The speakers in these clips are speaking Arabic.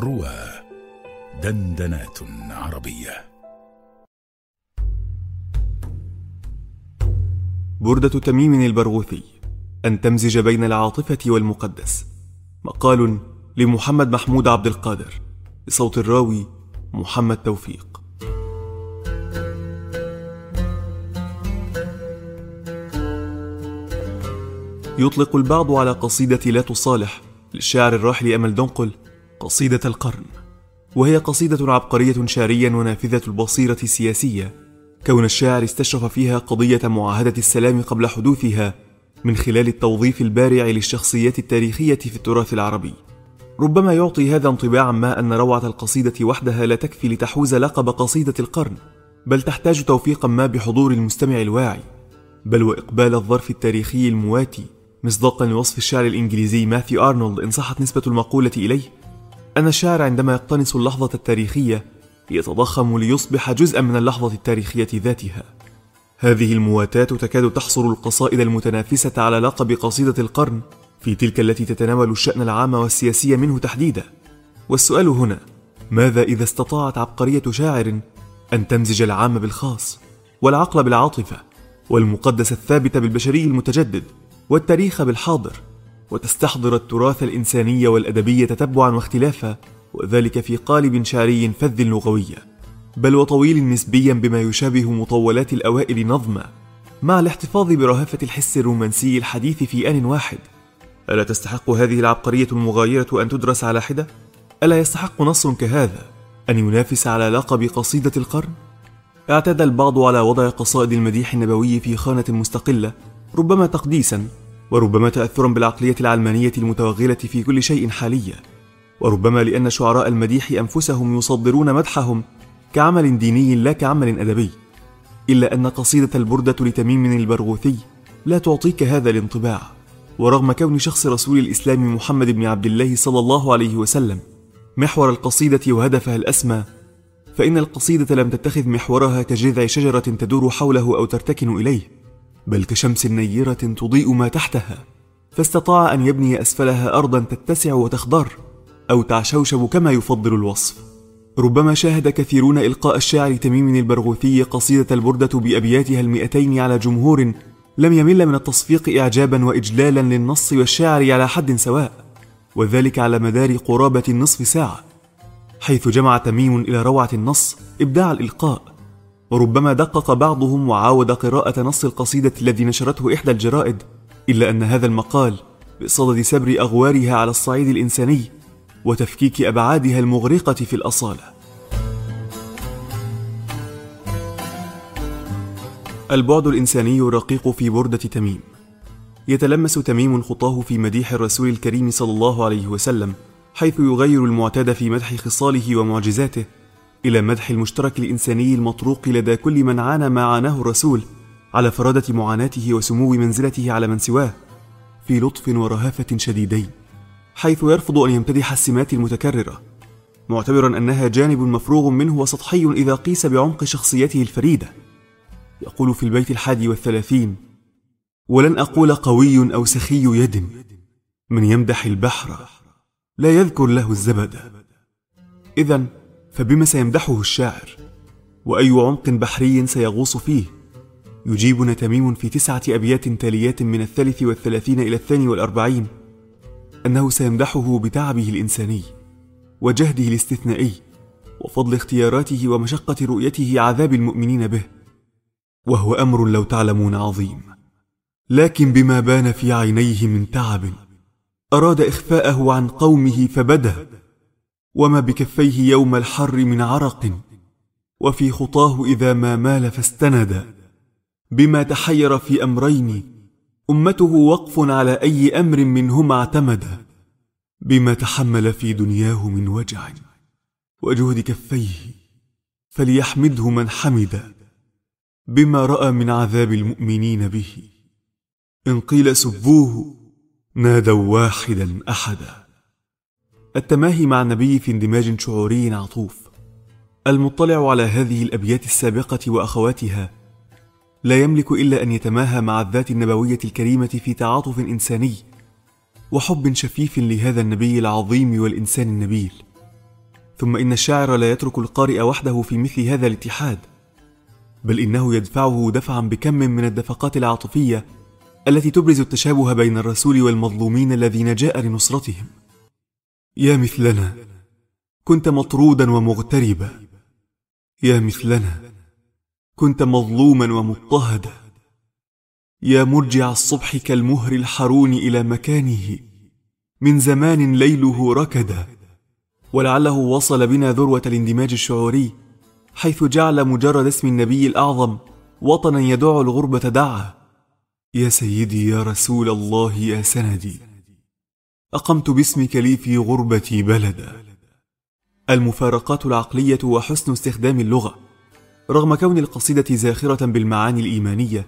روى دندنات عربية. بردة تميم البرغوثي أن تمزج بين العاطفة والمقدس. مقال لمحمد محمود عبد القادر بصوت الراوي محمد توفيق. يطلق البعض على قصيدة لا تصالح للشاعر الراحل أمل دنقل قصيدة القرن وهي قصيدة عبقرية شعريا ونافذة البصيرة سياسية كون الشاعر استشرف فيها قضية معاهدة السلام قبل حدوثها من خلال التوظيف البارع للشخصيات التاريخية في التراث العربي. ربما يعطي هذا انطباعا ما أن روعة القصيدة وحدها لا تكفي لتحوز لقب قصيدة القرن بل تحتاج توفيقا ما بحضور المستمع الواعي بل وإقبال الظرف التاريخي المواتي مصداقا لوصف الشاعر الإنجليزي ماثيو أرنولد إن صحت نسبة المقولة إليه. أن الشاعر عندما يقتنص اللحظة التاريخية يتضخم ليصبح جزءا من اللحظة التاريخية ذاتها. هذه المواتاة تكاد تحصر القصائد المتنافسة على لقب قصيدة القرن في تلك التي تتناول الشأن العام والسياسي منه تحديدا. والسؤال هنا ماذا إذا استطاعت عبقرية شاعر أن تمزج العام بالخاص والعقل بالعاطفة والمقدس الثابت بالبشري المتجدد والتاريخ بالحاضر؟ وتستحضر التراث الإنساني والأدبي تتبعا واختلافا وذلك في قالب شعري فذ لغويا بل وطويل نسبيا بما يشابه مطولات الأوائل نظما. مع الاحتفاظ برهافة الحس الرومانسي الحديث في آن واحد. ألا تستحق هذه العبقرية المغايرة أن تدرس على حدة؟ ألا يستحق نص كهذا؟ أن ينافس على لقب قصيدة القرن؟ اعتاد البعض على وضع قصائد المديح النبوي في خانة مستقلة ربما تقديسا. وربما تأثرا بالعقلية العلمانية المتوغلة في كل شيء حاليا. وربما لأن شعراء المديح أنفسهم يصدرون مدحهم كعمل ديني لا كعمل أدبي. إلا أن قصيدة البردة لتميم البرغوثي لا تعطيك هذا الانطباع. ورغم كون شخص رسول الإسلام محمد بن عبد الله صلى الله عليه وسلم محور القصيدة وهدفها الأسمى فإن القصيدة لم تتخذ محورها كجذع شجرة تدور حوله أو ترتكن إليه. بل كشمس نيرة تضيء ما تحتها فاستطاع أن يبني أسفلها أرضا تتسع وتخضر أو تعشوشب كما يفضل الوصف. ربما شاهد كثيرون إلقاء الشاعر تميم البرغوثي قصيدة البردة بأبياتها المئتين على جمهور لم يمل من التصفيق إعجابا وإجلالا للنص والشاعر على حد سواء وذلك على مدار قرابة النصف ساعة حيث جمع تميم إلى روعة النص إبداع الإلقاء. وربما دقق بعضهم وعاود قراءة نص القصيدة الذي نشرته إحدى الجرائد إلا أن هذا المقال بصدد سبر أغوارها على الصعيد الإنساني وتفكيك أبعادها المغرقة في الأصالة. البعد الإنساني الرقيق في بردة تميم. يتلمس تميم خطاه في مديح الرسول الكريم صلى الله عليه وسلم حيث يغير المعتاد في مدح خصاله ومعجزاته إلى مدح المشترك الإنساني المطروق لدى كل من عانى ما عاناه الرسول على فرادة معاناته وسمو منزلته على من سواه في لطف ورهافة شديدين حيث يرفض أن يمتدح السمات المتكررة معتبرا أنها جانب مفروغ منه وسطحي إذا قيس بعمق شخصيته الفريدة. يقول في البيت الحادي والثلاثين ولن أقول قوي أو سخي يد من يمدح البحر لا يذكر له الزبد. إذا فبما سيمدحه الشاعر؟ وأي عمق بحري سيغوص فيه؟ يجيبنا تميم في تسعة أبيات تاليات من الثالث والثلاثين إلى الثاني والأربعين أنه سيمدحه بتعبه الإنساني وجهده الاستثنائي وفضل اختياراته ومشقة رؤيته عذاب المؤمنين به وهو أمر لو تعلمون عظيم. لكن بما بان في عينيه من تعب أراد إخفاءه عن قومه فبدا وما بكفيه يوم الحر من عرق وفي خطاه إذا ما مال فاستند. بما تحير في أمرين أمته وقف على أي أمر منهما اعتمد. بما تحمل في دنياه من وجع وجهد كفيه فليحمده من حمد. بما رأى من عذاب المؤمنين به إن قيل سبوه نادوا واحدا أحدا. التماهي مع النبي في اندماج شعوري عطوف. المطلع على هذه الأبيات السابقة وأخواتها لا يملك إلا أن يتماهى مع الذات النبوية الكريمة في تعاطف إنساني وحب شفيف لهذا النبي العظيم والإنسان النبيل. ثم إن الشاعر لا يترك القارئ وحده في مثل هذا الاتحاد بل إنه يدفعه دفعا بكم من الدفقات العاطفية التي تبرز التشابه بين الرسول والمظلومين الذين جاء لنصرتهم. يا مثلنا كنت مطرودا ومغتربا. يا مثلنا كنت مظلوما ومضطهدا. يا مرجع الصبح كالمهر الحرون إلى مكانه. من زمان ليله ركدا. ولعله وصل بنا ذروة الاندماج الشعوري حيث جعل مجرد اسم النبي الأعظم وطنا يدع الغربة دعا. يا سيدي يا رسول الله يا سندي. أقمت باسمك لي في غربتي بلدا المفارقات العقلية وحسن استخدام اللغة. رغم كون القصيدة زاخرة بالمعاني الإيمانية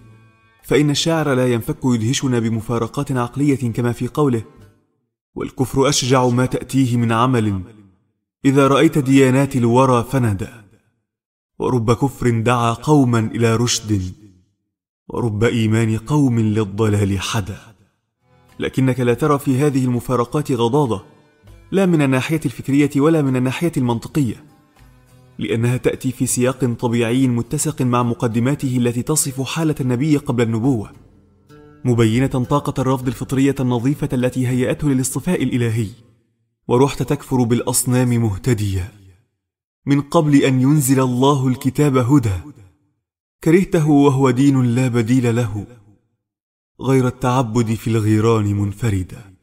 فإن الشاعر لا ينفك يدهشنا بمفارقات عقلية كما في قوله والكفر أشجع ما تأتيه من عمل. إذا رأيت ديانات الورى فندى ورب كفر دعا قوما إلى رشد. ورب إيمان قوم للضلال حدا. لكنك لا ترى في هذه المفارقات غضاضة لا من الناحية الفكرية ولا من الناحية المنطقية لأنها تأتي في سياق طبيعي متسق مع مقدماته التي تصف حالة النبي قبل النبوة مبينة طاقة الرفض الفطرية النظيفة التي هيأته للاصطفاء الإلهي ورحت تكفر بالأصنام مهتديا من قبل أن ينزل الله الكتاب هدى كرهته وهو دين لا بديل له. غير التعبد في الغيران منفردا.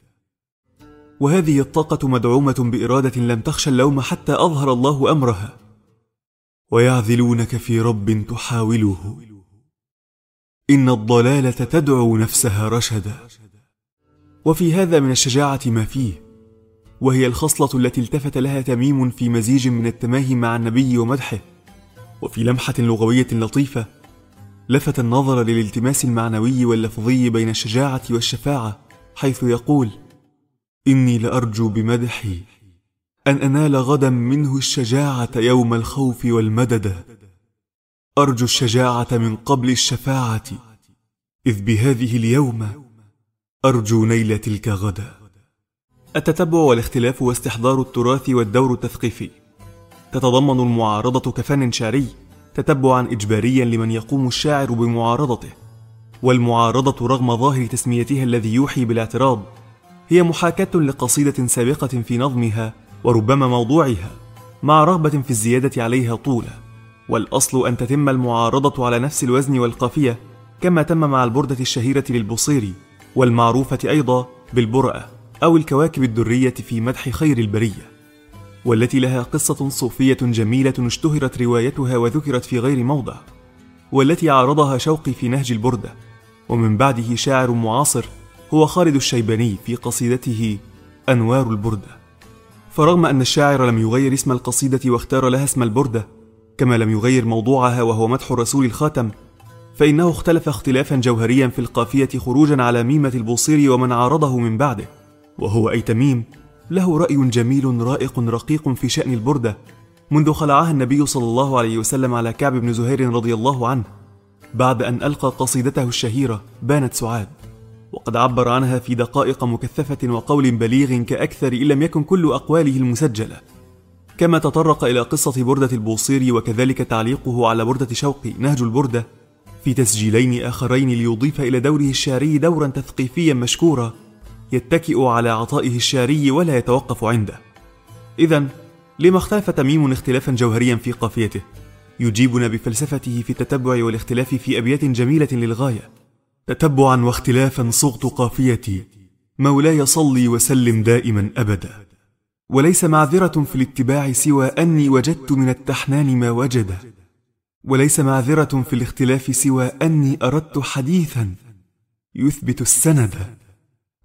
وهذه الطاقة مدعومة بإرادة لم تخشى اللوم حتى أظهر الله أمرها. ويعذلونك في رب تحاوله. إن الضلالة تدعو نفسها رشدا. وفي هذا من الشجاعة ما فيه. وهي الخصلة التي التفت لها تميم في مزيج من التماهي مع النبي ومدحه. وفي لمحة لغوية لطيفة لفت النظر للالتماس المعنوي واللفظي بين الشجاعة والشفاعة حيث يقول إني لأرجو بمدحي أن أنال غدا منه الشجاعة يوم الخوف والمدد. أرجو الشجاعة من قبل الشفاعة إذ بهذه اليوم أرجو نيل تلك غدا. التتبع والاختلاف واستحضار التراث والدور التثقيفي. تتضمن المعارضة كفن شعري تتبعا اجباريا لمن يقوم الشاعر بمعارضته. والمعارضة رغم ظاهر تسميتها الذي يوحي بالاعتراض هي محاكاة لقصيدة سابقة في نظمها وربما موضوعها مع رغبة في الزيادة عليها طولا. والأصل أن تتم المعارضة على نفس الوزن والقافية كما تم مع البردة الشهيرة للبصيري والمعروفة أيضا بالبرأه أو الكواكب الدرية في مدح خير البرية. والتي لها قصة صوفية جميلة اشتهرت روايتها وذكرت في غير موضع والتي عارضها شوقي في نهج البرده ومن بعده شاعر معاصر هو خالد الشيباني في قصيدته أنوار البرده فرغم أن الشاعر لم يغير اسم القصيدة واختار لها اسم البرده كما لم يغير موضوعها وهو مدح الرسول الخاتم فإنه اختلف اختلافا جوهريا في القافية خروجا على ميمة البوصيري ومن عارضه من بعده وهو اي تميم له رأي جميل رائق رقيق في شأن البردة منذ خلعها النبي صلى الله عليه وسلم على كعب بن زهير رضي الله عنه بعد أن ألقى قصيدته الشهيرة بانت سعاد. وقد عبر عنها في دقائق مكثفة وقول بليغ كأكثر إن لم يكن كل أقواله المسجلة. كما تطرق إلى قصة بردة البوصيري وكذلك تعليقه على بردة شوقي نهج البردة في تسجيلين آخرين ليضيف إلى دوره الشعري دورا تثقيفيا مشكورا يتكئ على عطائه الشعري ولا يتوقف عنده. اذا لما اختلف تميم اختلافا جوهريا في قافيته يجيبنا بفلسفته في التتبع والاختلاف في أبيات جميلة للغاية. تتبعا واختلافا صغت قافيتي مولاي صلي وسلم دائما أبدا. وليس معذرة في الاتباع سوى أني وجدت من التحنان ما وجد. وليس معذرة في الاختلاف سوى أني أردت حديثا يثبت السند.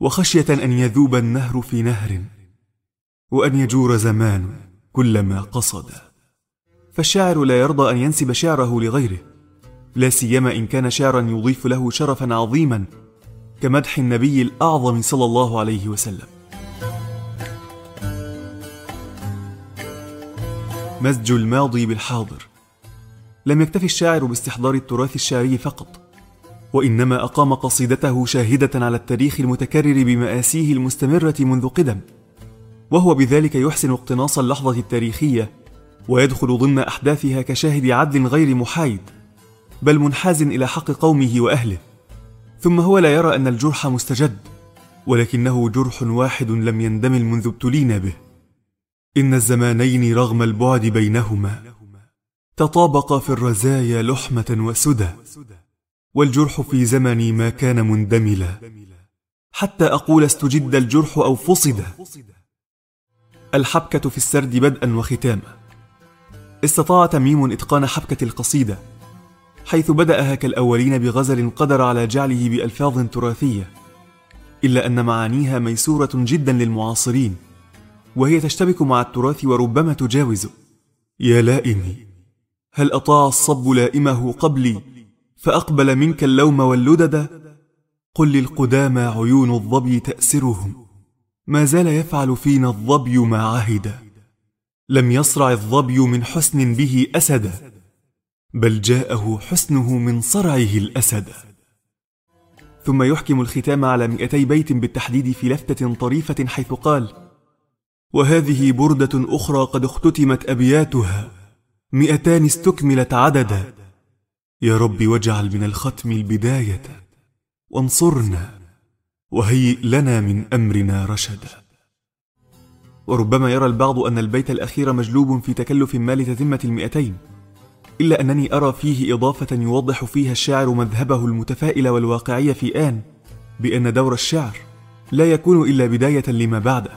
وخشية أن يذوب النهر في نهر وأن يجور زمان كلما قصد. فالشاعر لا يرضى أن ينسب شعره لغيره لا سيما إن كان شعرا يضيف له شرفا عظيما كمدح النبي الأعظم صلى الله عليه وسلم. مزج الماضي بالحاضر. لم يكتف الشاعر باستحضار التراث الشعري فقط وإنما أقام قصيدته شاهدة على التاريخ المتكرر بمآسيه المستمرة منذ قدم. وهو بذلك يحسن اقتناص اللحظة التاريخية ويدخل ضمن أحداثها كشاهد عدل غير محايد بل منحاز إلى حق قومه وأهله. ثم هو لا يرى أن الجرح مستجد ولكنه جرح واحد لم يندمل منذ ابتلينا به. إن الزمانين رغم البعد بينهما تطابقا في الرزايا لحمة وسدى. والجرح في زمني ما كان مندملا. حتى أقول استجد الجرح أو فصد. الحبكة في السرد بدءا وختاما. استطاع تميم إتقان حبكة القصيدة حيث بدأها كالأولين بغزل قدر على جعله بألفاظ تراثية إلا أن معانيها ميسورة جدا للمعاصرين وهي تشتبك مع التراث وربما تجاوزه يا لائمي هل أطاع الصب لائمه قبلي فأقبل منك اللوم واللدد. قل للقدامى عيون الظبي تأسرهم. ما زال يفعل فينا الظبي ما عهد. لم يصرع الظبي من حسن به أسدا بل جاءه حسنه من صرعه الأسد. ثم يحكم الختام على مئتي بيت بالتحديد في لفتة طريفة حيث قال وهذه بردة أخرى قد اختتمت أبياتها. مئتان استكملت عددا. يا رب واجعل من الختم البداية وانصرنا وهيئ لنا من أمرنا رشدا. وربما يرى البعض أن البيت الأخير مجلوب في تكلف مال تتمة المئتين إلا أنني أرى فيه إضافة يوضح فيها الشاعر مذهبه المتفائل والواقعي في آن بأن دور الشعر لا يكون إلا بداية لما بعده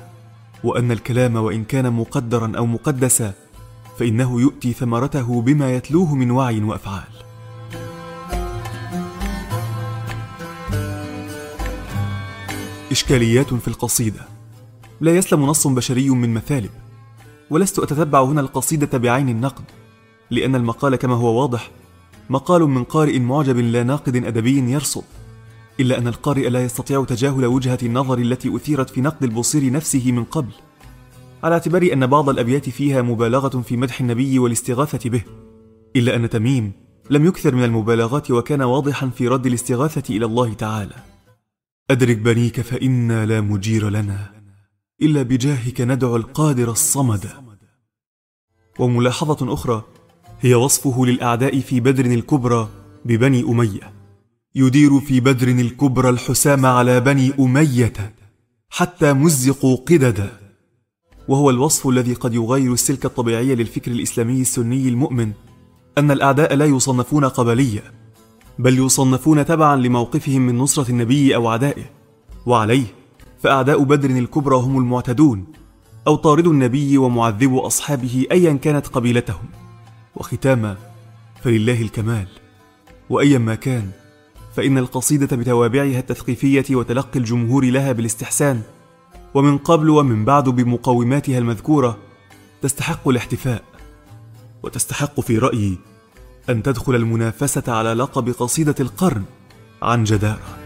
وأن الكلام وإن كان مقدرا أو مقدسا فإنه يؤتي ثمرته بما يتلوه من وعي وأفعال. إشكاليات في القصيدة. لا يسلم نص بشري من مثالب ولست أتتبع هنا القصيدة بعين النقد لأن المقال كما هو واضح مقال من قارئ معجب لا ناقد أدبي يرصد إلا أن القارئ لا يستطيع تجاهل وجهة النظر التي أثيرت في نقد البصير نفسه من قبل على اعتبار أن بعض الأبيات فيها مبالغة في مدح النبي والاستغاثة به إلا أن تميم لم يكثر من المبالغات وكان واضحا في رد الاستغاثة إلى الله تعالى. أدرك بنيك فإنا لا مجير لنا إلا بجاهك ندعو القادر الصمد. وملاحظة أخرى هي وصفه للأعداء في بدر الكبرى ببني أمية. يدير في بدر الكبرى الحسام على بني أمية حتى مزقوا قددا وهو الوصف الذي قد يغير السلك الطبيعي للفكر الإسلامي السني المؤمن أن الأعداء لا يصنفون قبلية. بل يصنفون تبعا لموقفهم من نصرة النبي أو عدائه. وعليه فأعداء بدر الكبرى هم المعتدون أو طارد النبي ومعذب أصحابه أيا كانت قبيلتهم. وختاما فلله الكمال. وايا ما كان فإن القصيدة بتوابعها التثقيفية وتلقي الجمهور لها بالاستحسان. ومن قبل ومن بعد بمقوماتها المذكورة تستحق الاحتفاء وتستحق في رأيي أن تدخل المنافسة على لقب قصيدة القرن عن جدارة.